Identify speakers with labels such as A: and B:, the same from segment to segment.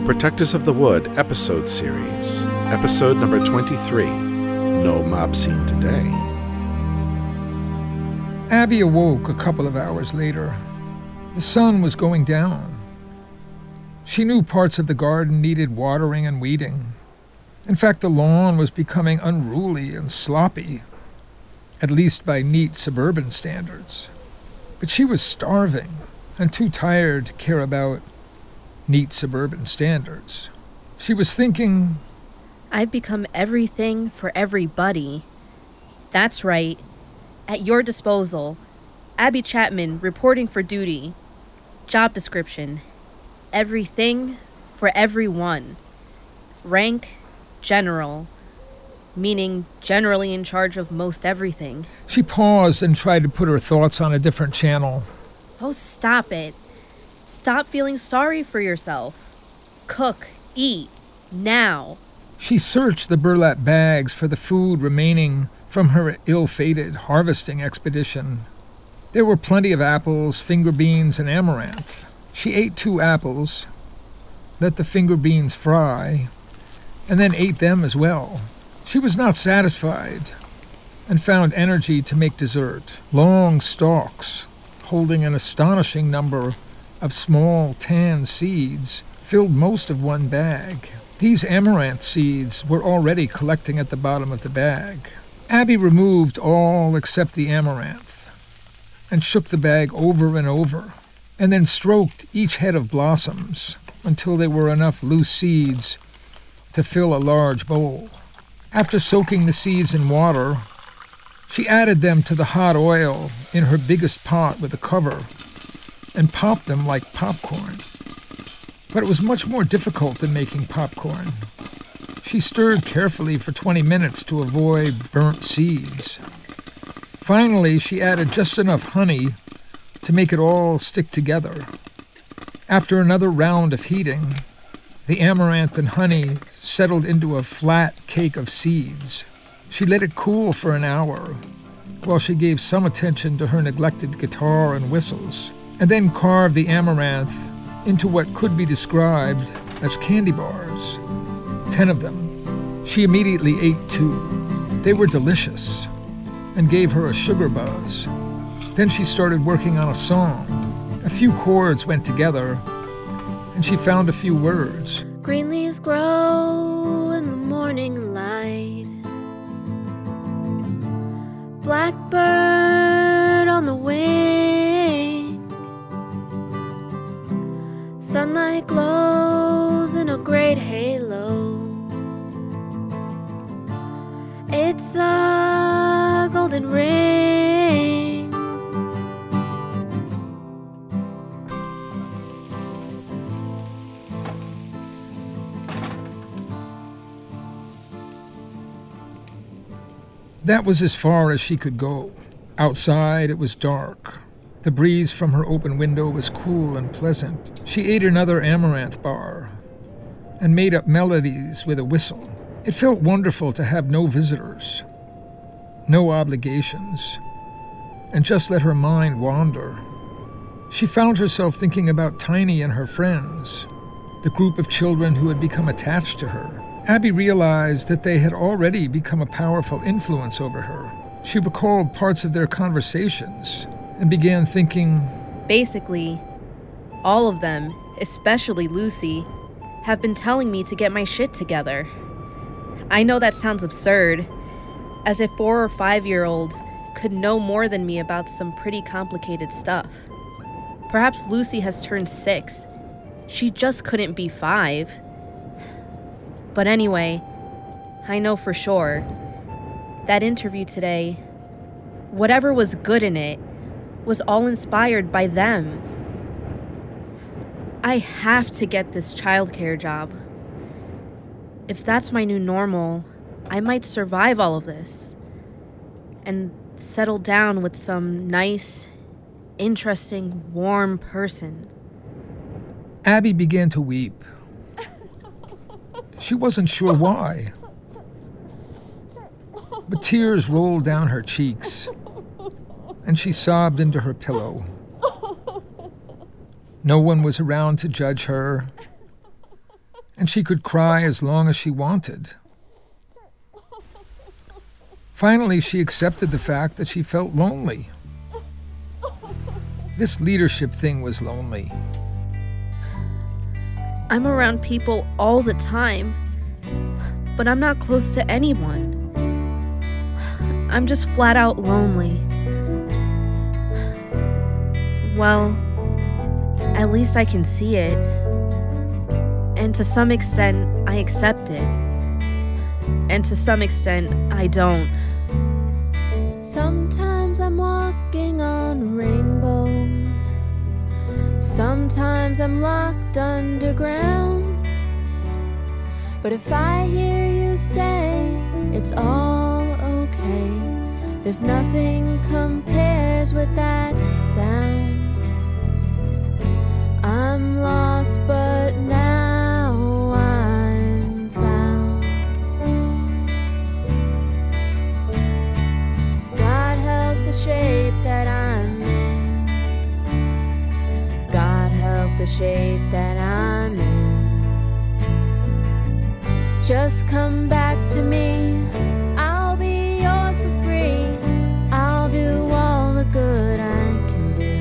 A: the Protectors of the Wood episode series, episode number 23 No Mob Scene Today.
B: Abby awoke a couple of hours later. The sun was going down. She knew parts of the garden needed watering and weeding. In fact, the lawn was becoming unruly and sloppy, at least by neat suburban standards. But she was starving and too tired to care about neat suburban standards. She was thinking,
C: I've become everything for everybody. That's right. At your disposal, Abby Chapman reporting for duty. Job description everything for everyone. Rank general, meaning generally in charge of most everything.
B: She paused and tried to put her thoughts on a different channel.
C: Oh, stop it. Stop feeling sorry for yourself. Cook, eat, now.
B: She searched the burlap bags for the food remaining from her ill fated harvesting expedition. There were plenty of apples, finger beans, and amaranth. She ate two apples, let the finger beans fry, and then ate them as well. She was not satisfied and found energy to make dessert. Long stalks, holding an astonishing number of small tan seeds, filled most of one bag. These amaranth seeds were already collecting at the bottom of the bag. Abby removed all except the amaranth and shook the bag over and over, and then stroked each head of blossoms until there were enough loose seeds to fill a large bowl. After soaking the seeds in water, she added them to the hot oil in her biggest pot with a cover and popped them like popcorn. But it was much more difficult than making popcorn. She stirred carefully for 20 minutes to avoid burnt seeds. Finally, she added just enough honey to make it all stick together. After another round of heating, the amaranth and honey settled into a flat cake of seeds. She let it cool for an hour while she gave some attention to her neglected guitar and whistles, and then carved the amaranth into what could be described as candy bars. Ten of them. She immediately ate two. They were delicious and gave her a sugar buzz. Then she started working on a song. A few chords went together, and she found a few words.
C: Green leaves grow in the morning light. Blackbird
B: was as far as she could go. Outside, it was dark. The breeze from her open window was cool and pleasant. She ate another amaranth bar and made up melodies with a whistle. It felt wonderful to have no visitors, no obligations, and just let her mind wander. She found herself thinking about Tiny and her friends, the group of children who had become attached to her. Abby realized that they had already become a powerful influence over her. She recalled parts of their conversations and began thinking
C: Basically, all of them, especially Lucy, have been telling me to get my shit together. I know that sounds absurd, as if four or five year olds could know more than me about some pretty complicated stuff. Perhaps Lucy has turned six. She just couldn't be five. But anyway, I know for sure that interview today, whatever was good in it, was all inspired by them. I have to get this childcare job. If that's my new normal, I might survive all of this and settle down with some nice, interesting, warm person.
B: Abby began to weep. She wasn't sure why. But tears rolled down her cheeks, and she sobbed into her pillow. No one was around to judge her, and she could cry as long as she wanted. Finally, she accepted the fact that she felt lonely. This leadership thing was lonely.
D: I'm around people all the time, but I'm not close to anyone. I'm just flat out lonely. Well, at least I can see it. And to some extent, I accept it. And to some extent, I don't.
C: Sometimes I'm walking on rainbows. Sometimes I'm locked underground. But if I hear you say it's all okay, there's nothing compares with that shape that I'm in. Just come back to me. I'll be yours for free. I'll do all the good I can do.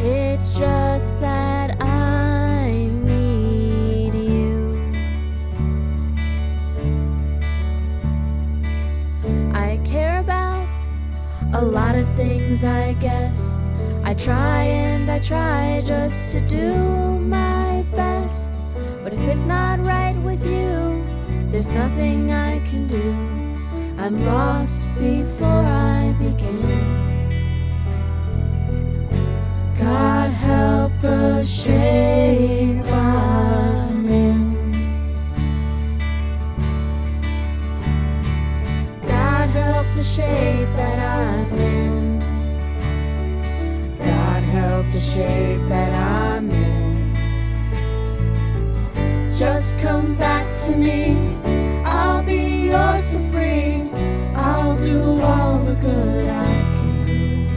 C: It's just that I need you. I care about a lot of things, I guess. I try and I try just to do my best. But if it's not right with you, there's nothing I can do. I'm lost before I begin. God help the shape I'm in. God help the shape that the shape that I'm in. Just come back to me. I'll be yours for free. I'll do all the good I can do.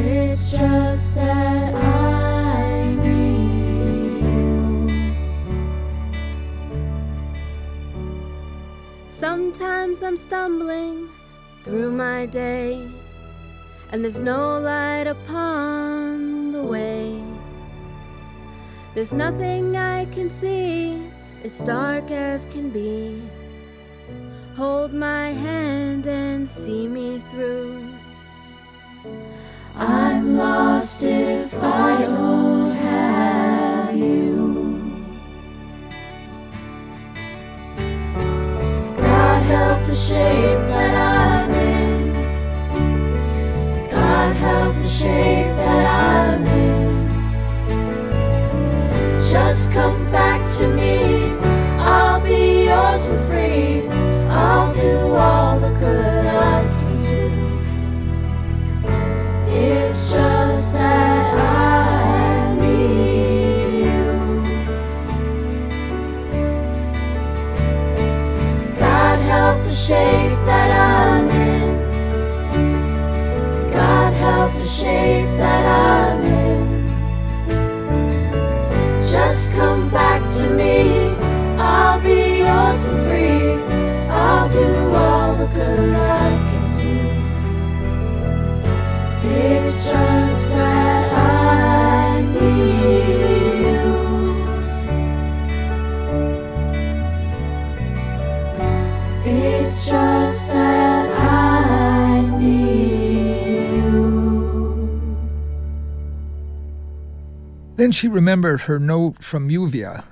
C: It's just that I need you. Sometimes I'm stumbling through my day, and there's no light upon the way. There's nothing I can see, it's dark as can be. Hold my hand and see me through. I'm lost if I don't have you. God help the shape that I'm shape that I'm in. Just come back to me.
B: Then she remembered her note from Yuvia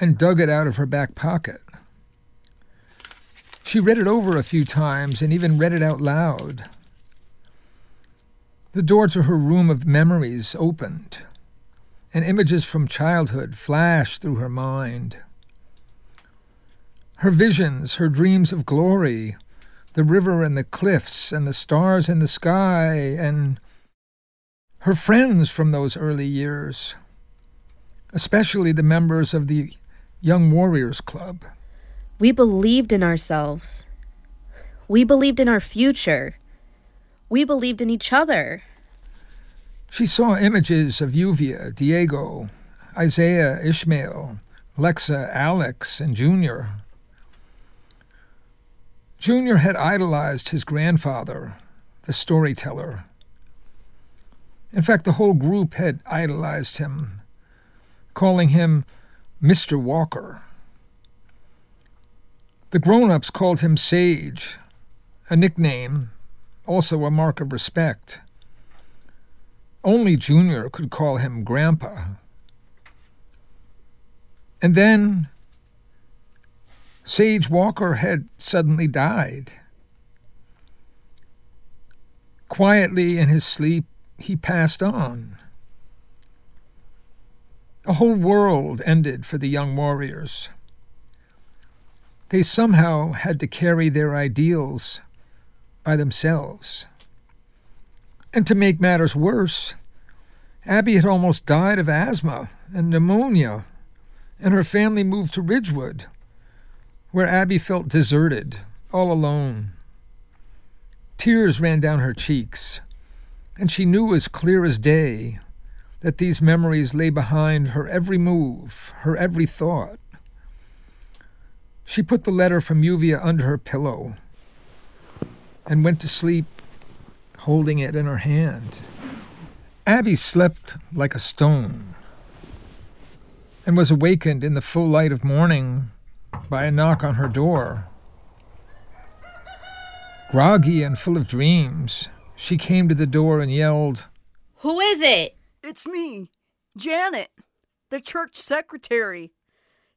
B: and dug it out of her back pocket. She read it over a few times and even read it out loud. The door to her room of memories opened, and images from childhood flashed through her mind. Her visions, her dreams of glory, the river and the cliffs and the stars in the sky, and her friends from those early years, especially the members of the Young Warriors Club.
D: We believed in ourselves. We believed in our future. We believed in each other.
B: She saw images of Yuvia, Diego, Isaiah, Ishmael, Lexa, Alex, and Junior. Junior had idolized his grandfather, the storyteller. In fact, the whole group had idolized him, calling him Mr. Walker. The grown ups called him Sage, a nickname, also a mark of respect. Only Junior could call him Grandpa. And then Sage Walker had suddenly died. Quietly in his sleep, he passed on. A whole world ended for the young warriors. They somehow had to carry their ideals by themselves. And to make matters worse, Abby had almost died of asthma and pneumonia, and her family moved to Ridgewood where Abby felt deserted, all alone. Tears ran down her cheeks, and she knew as clear as day that these memories lay behind her every move, her every thought. She put the letter from Yuvia under her pillow and went to sleep holding it in her hand. Abby slept like a stone and was awakened in the full light of morning by a knock on her door. Groggy and full of dreams, she came to the door and yelled,
D: Who is it?
E: It's me, Janet, the church secretary.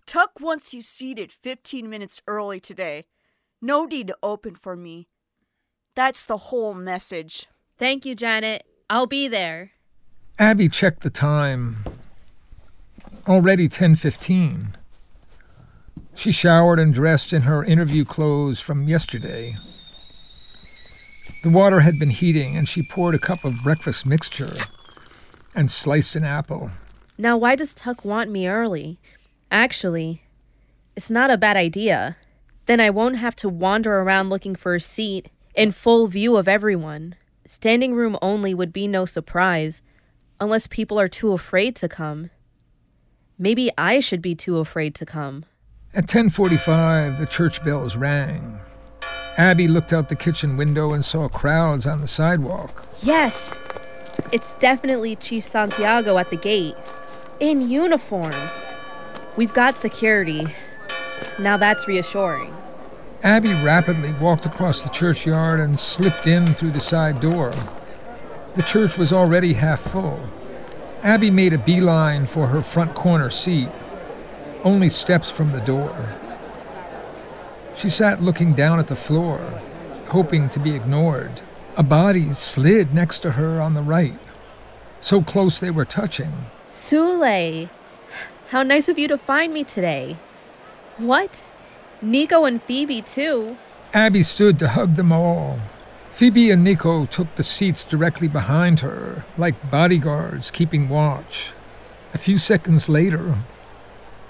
E: Tuck wants you seated 15 minutes early today. No need to open for me. That's the whole message.
D: Thank you, Janet. I'll be there.
B: Abby checked the time. Already 10:15. She showered and dressed in her interview clothes from yesterday. The water had been heating, and she poured a cup of breakfast mixture and sliced an apple.
D: Now, why does Tuck want me early? Actually, it's not a bad idea. Then I won't have to wander around looking for a seat in full view of everyone. Standing room only would be no surprise, unless people are too afraid to come. Maybe I should be too afraid to come.
B: At 10:45, the church bells rang. Abby looked out the kitchen window and saw crowds on the sidewalk.
D: Yes. It's definitely Chief Santiago at the gate. In uniform. We've got security. Now that's reassuring.
B: Abby rapidly walked across the churchyard and slipped in through the side door. The church was already half full. Abby made a beeline for her front corner seat only steps from the door. She sat looking down at the floor, hoping to be ignored. A body slid next to her on the right, so close they were touching.
D: Sulay, how nice of you to find me today. What? Nico and Phoebe, too.
B: Abby stood to hug them all. Phoebe and Nico took the seats directly behind her, like bodyguards keeping watch. A few seconds later,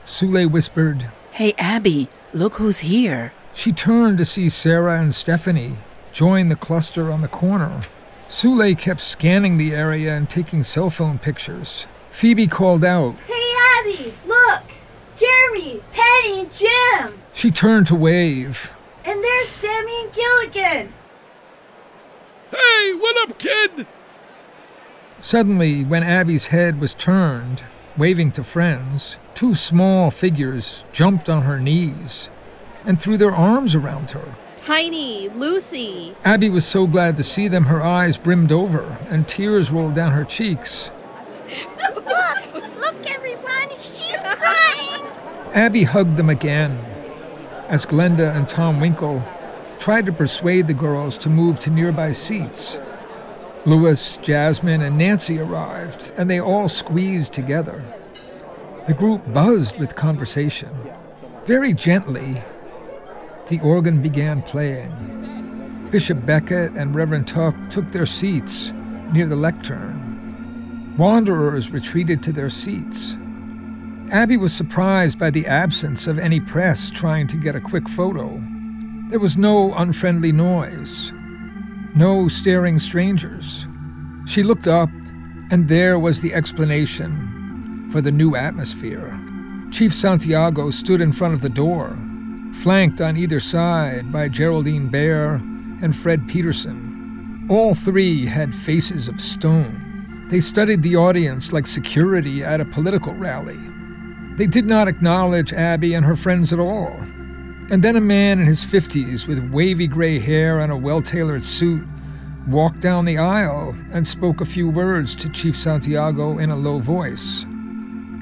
B: Sulay whispered,
F: Hey, Abby, look who's here.
B: She turned to see Sarah and Stephanie join the cluster on the corner. Sulay kept scanning the area and taking cell phone pictures. Phoebe called out,
G: Hey, Abby, look! Jeremy, Penny, Jim!
B: She turned to wave.
G: And there's Sammy and Gilligan!
A: Hey, what up, kid?
B: Suddenly, when Abby's head was turned, waving to friends, two small figures jumped on her knees and threw their arms around her.
D: Tiny, Lucy.
B: Abby was so glad to see them, her eyes brimmed over and tears rolled down her cheeks.
G: look! Look, everyone! She's crying!
B: Abby hugged them again as Glenda and Tom Winkle tried to persuade the girls to move to nearby seats. Louis, Jasmine, and Nancy arrived, and they all squeezed together. The group buzzed with conversation. Very gently, the organ began playing. Bishop Beckett and Reverend Tuck took their seats near the lectern. Wanderers retreated to their seats. Abby was surprised by the absence of any press trying to get a quick photo. There was no unfriendly noise, no staring strangers. She looked up And there was the explanation for the new atmosphere. Chief Santiago stood in front of the door, flanked on either side by Geraldine Bear and Fred Peterson. All three had faces of stone. They studied the audience like security at a political rally. They did not acknowledge Abby and her friends at all. And then a man in his 50s with wavy gray hair and a well tailored suit walked down the aisle and spoke a few words to Chief Santiago in a low voice.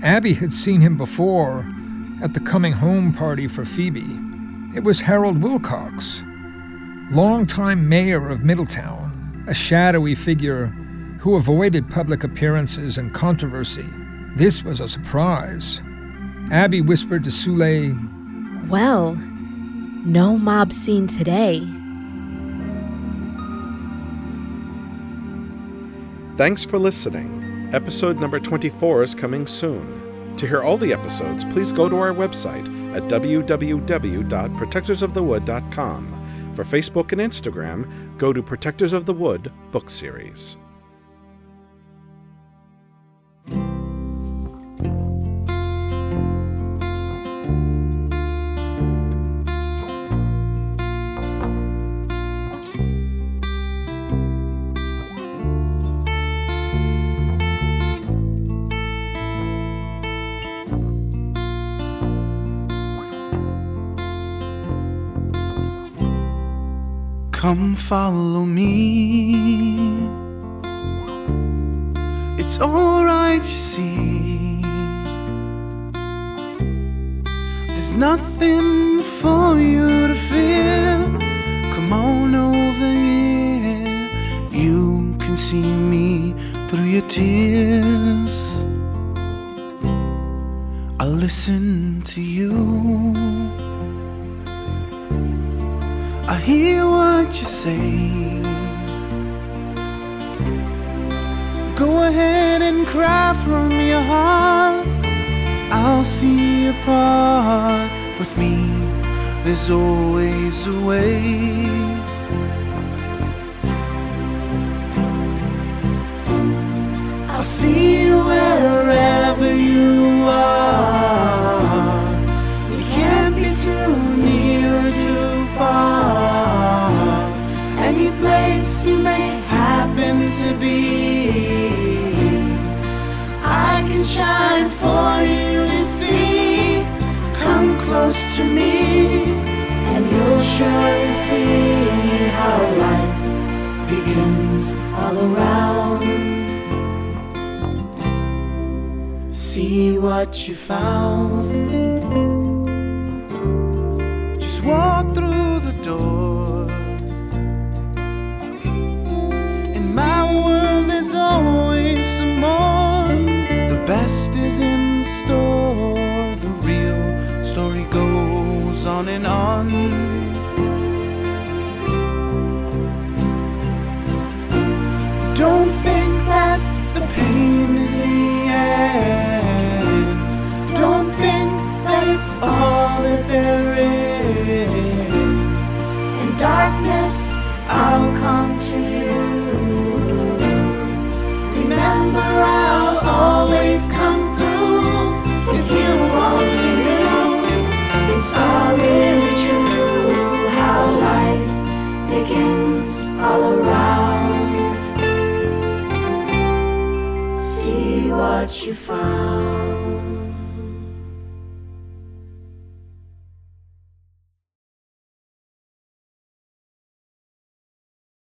B: Abby had seen him before at the coming home party for Phoebe. It was Harold Wilcox, longtime mayor of Middletown, a shadowy figure who avoided public appearances and controversy. This was a surprise. Abby whispered to Sulay,
D: Well, no mob scene today.
A: Thanks for listening. Episode number 24 is coming soon. To hear all the episodes, please go to our website at www.protectorsofthewood.com. For Facebook and Instagram, go to Protectors of the Wood Book Series.
H: Follow me. It's alright, you see. There's nothing for you to fear. Come on over here. You can see me through your tears. I'll listen to you. Say. Go ahead and cry from your heart. I'll see you part with me. There's always a way. I'll see you wherever you close to me, and you'll surely see how life begins all around. See what you found. Just walk through it's all that there is. In darkness, I'll come to you. Remember, I'll always come through. If you only knew, it's all really true. How life begins all around. See what you found.